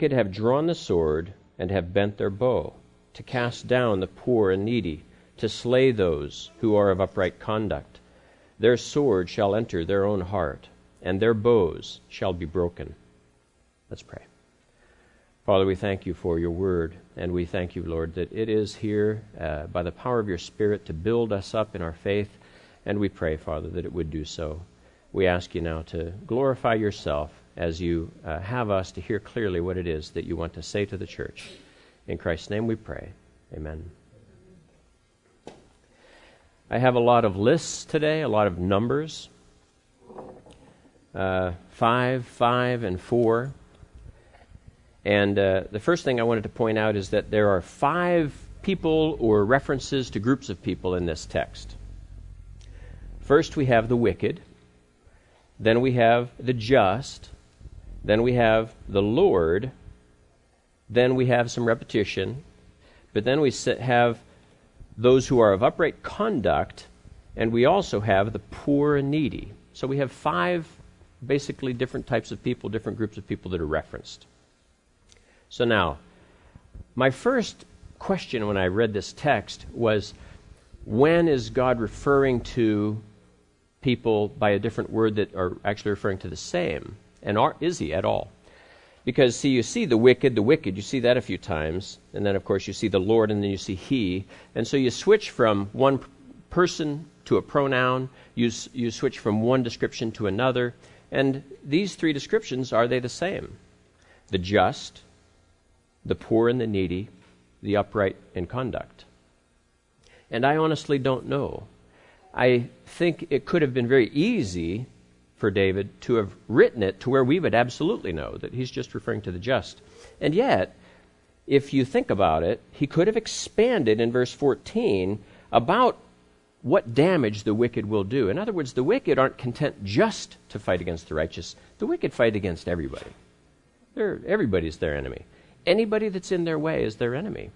wicked have drawn the sword and have bent their bow, to cast down the poor and needy, to slay those who are of upright conduct. Their sword shall enter their own heart, and their bows shall be broken. Let's pray. Father, we thank you for your word, and we thank you, Lord, that it is here uh, by the power of your Spirit to build us up in our faith, and we pray, Father, that it would do so. We ask you now to glorify yourself as you uh, have us to hear clearly what it is that you want to say to the church. In Christ's name we pray. Amen. I have a lot of lists today, a lot of numbers. Uh, five, five, and four. And uh, the first thing I wanted to point out is that there are five people or references to groups of people in this text. First, we have the wicked. Then we have the just. Then we have the Lord. Then we have some repetition. But then we have those who are of upright conduct. And we also have the poor and needy. So we have five basically different types of people, different groups of people that are referenced. So now, my first question when I read this text was when is God referring to people by a different word that are actually referring to the same? And are, is he at all? Because, see, you see the wicked, the wicked, you see that a few times. And then, of course, you see the Lord, and then you see he. And so you switch from one person to a pronoun, you, you switch from one description to another. And these three descriptions, are they the same? The just, the poor and the needy, the upright in conduct. And I honestly don't know. I think it could have been very easy for David to have written it to where we would absolutely know that he's just referring to the just. And yet, if you think about it, he could have expanded in verse 14 about what damage the wicked will do. In other words, the wicked aren't content just to fight against the righteous, the wicked fight against everybody. They're, everybody's their enemy. Anybody that's in their way is their enemy.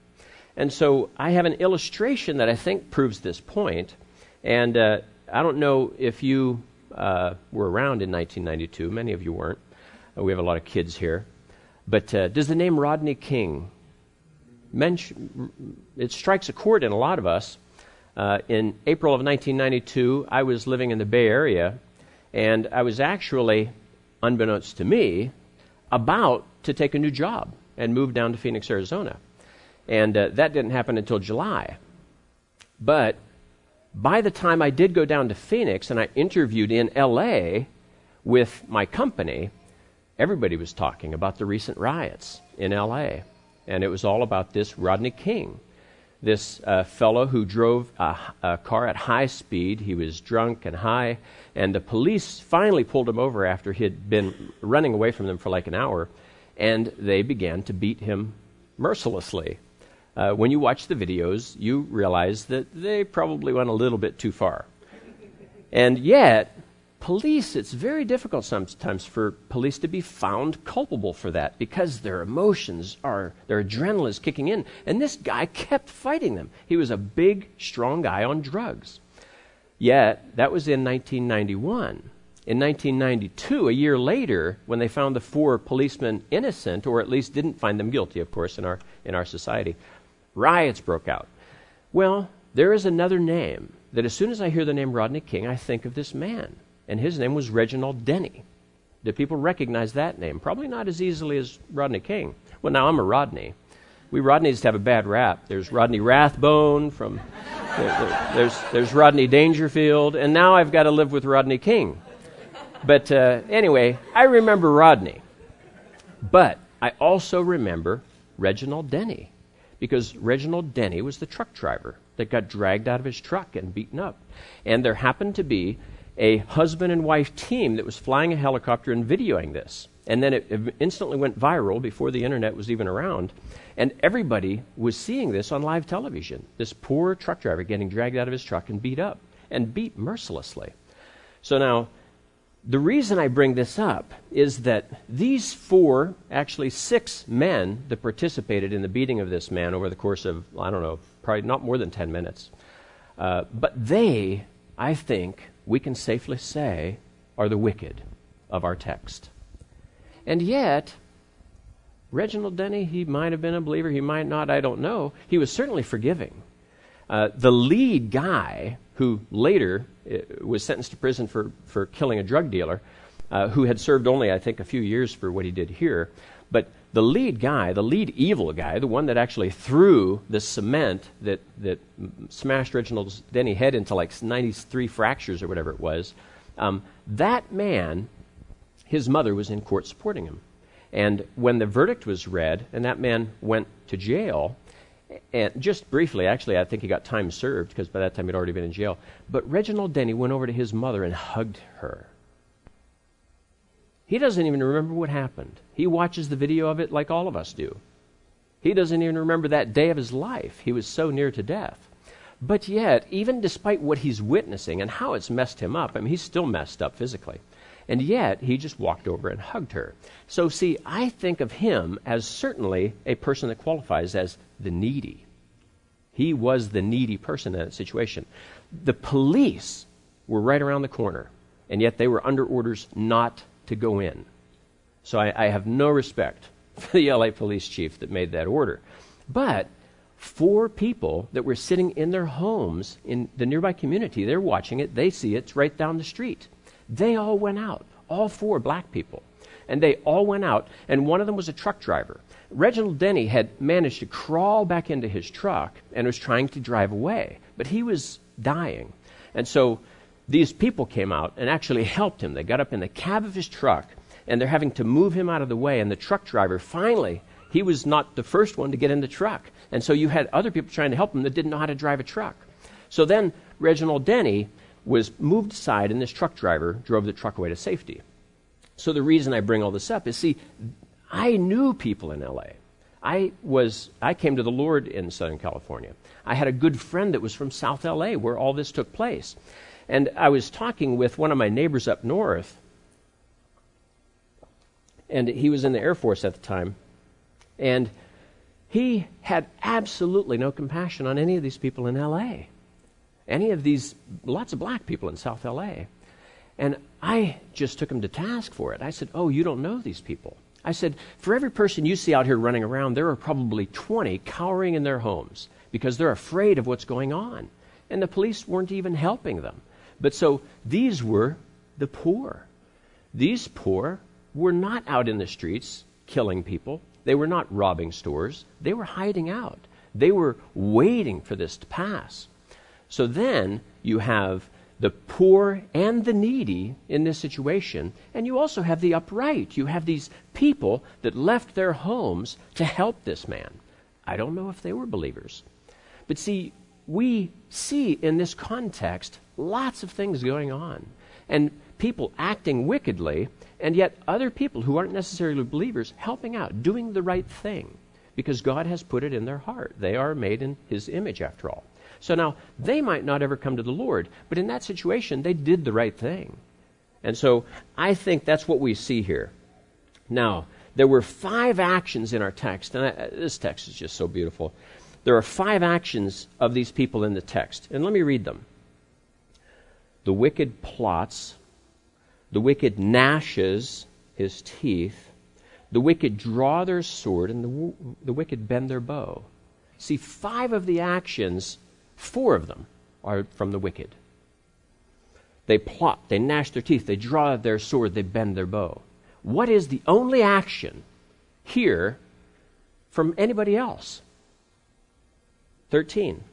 And so I have an illustration that I think proves this point. And uh, I don't know if you uh, were around in 1992. Many of you weren't. Uh, we have a lot of kids here. But uh, does the name Rodney King mention? It strikes a chord in a lot of us. Uh, in April of 1992, I was living in the Bay Area, and I was actually, unbeknownst to me, about to take a new job and move down to Phoenix, Arizona. And that didn't happen until July. But by the time I did go down to Phoenix and I interviewed in LA with my company, everybody was talking about the recent riots in LA. And it was all about this Rodney King, this uh, fellow who drove a, a, car at high speed. He was drunk and high, and the police finally pulled him over after he had been running away from them for like an hour, and they began to beat him mercilessly uh, when you watch the videos, you realize that they probably went a little bit too far. And yet, police, it's very difficult sometimes for police to be found culpable for that because their emotions are, their adrenaline is kicking in. And this guy kept fighting them. He was a big, strong guy on drugs. Yet, that was in 1991. In 1992, a year later, when they found the four policemen innocent, or at least didn't find them guilty, of course, in our, in our society, Riots broke out. Well, there is another name that as soon as I hear the name Rodney King, I think of this man. And his name was Reginald Denny. Do people recognize that name? Probably not as easily as Rodney King. Well, now I'm a Rodney. We Rodneys have a bad rap. There's Rodney Rathbone from, there, there, there's, there's Rodney Dangerfield, and now I've got to live with Rodney King. But uh, anyway, I remember Rodney. But I also remember Reginald Denny because Reginald Denny was the truck driver that got dragged out of his truck and beaten up. And there happened to be a husband and wife team that was flying a helicopter and videoing this. And then it instantly went viral before the internet was even around. And everybody was seeing this on live television. This poor truck driver getting dragged out of his truck and beat up, and beat mercilessly. So now, the reason I bring this up is that these four, actually six men that participated in the beating of this man over the course of, I don't know, probably not more than 10 minutes, uh, but they, I think, we can safely say, are the wicked of our text. And yet, Reginald Denny, he might have been a believer, he might not, I don't know. He was certainly forgiving. Uh, the lead guy, who later uh, was sentenced to prison for, for killing a drug dealer, uh, who had served only, I think, a few years for what he did here, but the lead guy, the lead evil guy, the one that actually threw the cement that, that smashed Reginald Denny head into like 93 fractures or whatever it was, um, that man, his mother was in court supporting him. And when the verdict was read and that man went to jail, and just briefly, actually, I think he got time served because by that time he'd already been in jail. But Reginald Denny went over to his mother and hugged her. He doesn't even remember what happened. He watches the video of it like all of us do. He doesn't even remember that day of his life. He was so near to death. But yet, even despite what he's witnessing and how it's messed him up, I mean, he's still messed up physically. And yet, he just walked over and hugged her. So, see, I think of him as certainly a person that qualifies as the needy. He was the needy person in that situation. The police were right around the corner, and yet they were under orders not to go in. So I, I have no respect for the LA police chief that made that order. But four people that were sitting in their homes in the nearby community, they're watching it, they see it, it's right down the street. They all went out, all four black people. And they all went out, and one of them was a truck driver. Reginald Denny had managed to crawl back into his truck and was trying to drive away, but he was dying. And so these people came out and actually helped him. They got up in the cab of his truck and they're having to move him out of the way. And the truck driver finally, he was not the first one to get in the truck. And so you had other people trying to help him that didn't know how to drive a truck. So then Reginald Denny was moved aside and this truck driver drove the truck away to safety. So the reason I bring all this up is see, I knew people in LA. I was I came to the Lord in Southern California. I had a good friend that was from South LA where all this took place. And I was talking with one of my neighbors up north, and he was in the Air Force at the time. And he had absolutely no compassion on any of these people in LA. Any of these, lots of black people in South LA. And I just took him to task for it. I said, Oh, you don't know these people. I said, For every person you see out here running around, there are probably 20 cowering in their homes because they're afraid of what's going on. And the police weren't even helping them. But so these were the poor. These poor were not out in the streets killing people. They were not robbing stores. They were hiding out. They were waiting for this to pass. So then you have the poor and the needy in this situation, and you also have the upright. You have these people that left their homes to help this man. I don't know if they were believers. But see, we see in this context lots of things going on and people acting wickedly, and yet other people who aren't necessarily believers helping out, doing the right thing because God has put it in their heart. They are made in His image, after all. So now they might not ever come to the Lord, but in that situation, they did the right thing. And so I think that's what we see here. Now, there were five actions in our text, and I, uh, this text is just so beautiful. There are five actions of these people in the text, and let me read them. The wicked plots, the wicked gnashes his teeth, the wicked draw their sword, and the, the wicked bend their bow. See, five of the actions, four of them are from the wicked. They plot, they gnash their teeth, they draw their sword, they bend their bow. What is the only action here from anybody else? 13.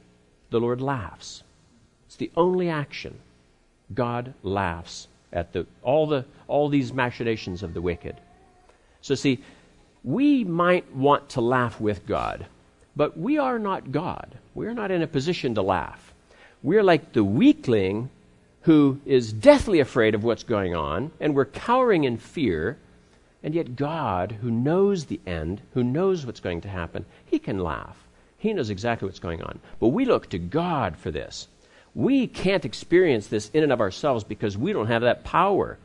The Lord laughs. It's the only action. God laughs at the, all, the, all these machinations of the wicked. So, see, we might want to laugh with God, but we are not God. We're not in a position to laugh. We're like the weakling who is deathly afraid of what's going on, and we're cowering in fear, and yet God, who knows the end, who knows what's going to happen, he can laugh. He knows exactly what's going on. But we look to God for this. We can't experience this in and of ourselves because we don't have that power.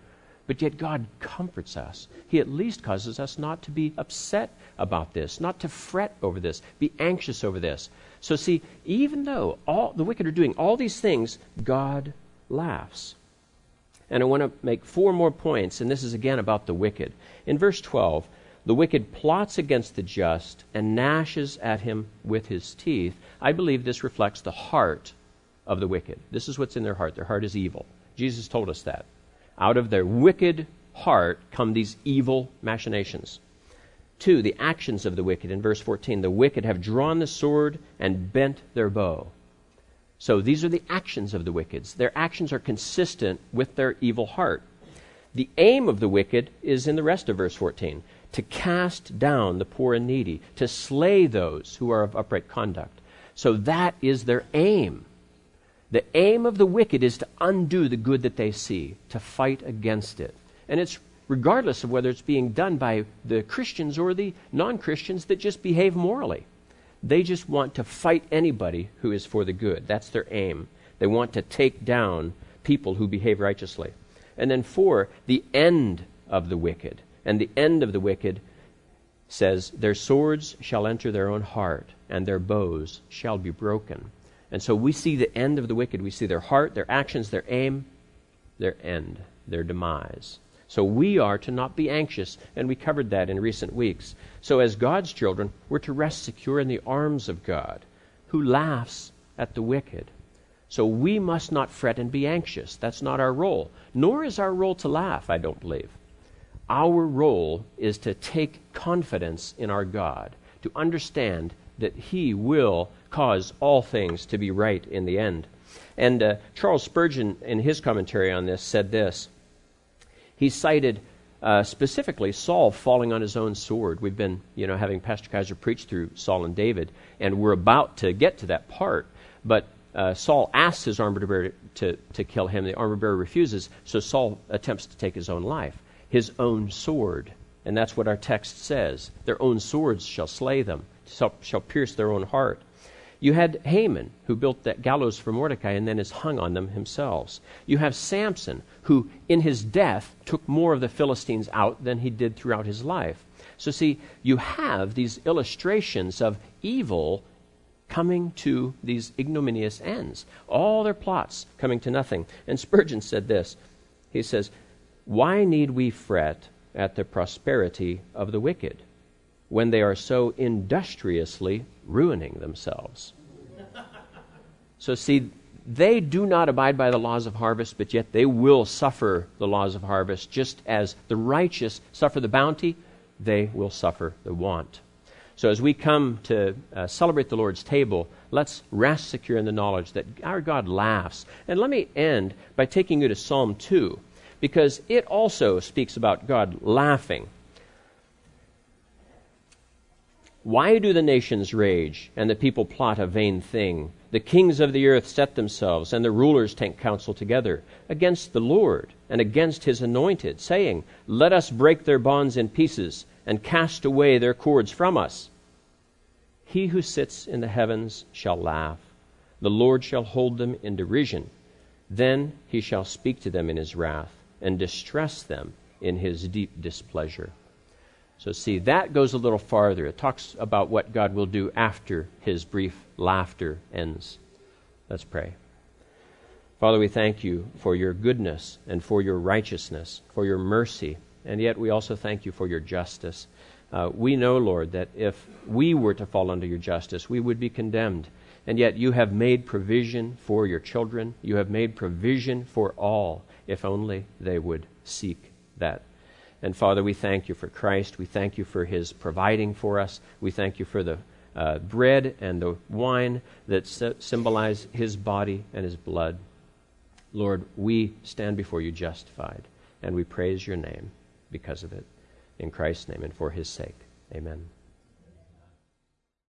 But yet God comforts us. He at least causes us not to be upset about this, not to fret over this, be anxious over this. So see, even though all the wicked are doing all these things, God laughs. And I want to make four more points, and this is again about the wicked. In verse 12, the wicked plots against the just and gnashes at him with his teeth. I believe this reflects the heart of the wicked. This is what's in their heart. Their heart is evil. Jesus told us that. Out of their wicked heart come these evil machinations. Two, the actions of the wicked. In verse 14, the wicked have drawn the sword and bent their bow. So these are the actions of the wicked. Their actions are consistent with their evil heart. The aim of the wicked is in the rest of verse 14 to cast down the poor and needy, to slay those who are of upright conduct. So that is their aim. The aim of the wicked is to undo the good that they see, to fight against it. And it's regardless of whether it's being done by the Christians or the non Christians that just behave morally. They just want to fight anybody who is for the good. That's their aim. They want to take down people who behave righteously. And then, four, the end of the wicked. And the end of the wicked says, Their swords shall enter their own heart, and their bows shall be broken. And so we see the end of the wicked. We see their heart, their actions, their aim, their end, their demise. So we are to not be anxious, and we covered that in recent weeks. So, as God's children, we're to rest secure in the arms of God, who laughs at the wicked. So we must not fret and be anxious. That's not our role. Nor is our role to laugh, I don't believe. Our role is to take confidence in our God, to understand that He will cause all things to be right in the end. And uh, Charles Spurgeon, in his commentary on this, said this he cited uh, specifically Saul falling on his own sword. We've been, you know, having Pastor Kaiser preach through Saul and David, and we're about to get to that part. But uh, Saul asks his armor bearer to, to kill him. The armor bearer refuses, so Saul attempts to take his own life. His own sword. And that's what our text says. Their own swords shall slay them, shall, shall pierce their own heart. You had Haman, who built that gallows for Mordecai and then is hung on them himself. You have Samson, who in his death took more of the Philistines out than he did throughout his life. So, see, you have these illustrations of evil coming to these ignominious ends, all their plots coming to nothing. And Spurgeon said this He says, Why need we fret at the prosperity of the wicked? When they are so industriously ruining themselves. So, see, they do not abide by the laws of harvest, but yet they will suffer the laws of harvest. Just as the righteous suffer the bounty, they will suffer the want. So, as we come to uh, celebrate the Lord's table, let's rest secure in the knowledge that our God laughs. And let me end by taking you to Psalm 2, because it also speaks about God laughing. Why do the nations rage and the people plot a vain thing? The kings of the earth set themselves, and the rulers take counsel together against the Lord and against his anointed, saying, Let us break their bonds in pieces and cast away their cords from us. He who sits in the heavens shall laugh. The Lord shall hold them in derision. Then he shall speak to them in his wrath and distress them in his deep displeasure. So, see, that goes a little farther. It talks about what God will do after his brief laughter ends. Let's pray. Father, we thank you for your goodness and for your righteousness, for your mercy, and yet we also thank you for your justice. Uh, we know, Lord, that if we were to fall under your justice, we would be condemned. And yet you have made provision for your children. You have made provision for all, if only they would seek that and Father, we thank you for Christ. We thank you for his providing for us. We thank you for the uh, bread and the wine that symbolize his body and his blood. Lord, we stand before you justified, and we praise your name because of it. In Christ's name and for his sake. Amen.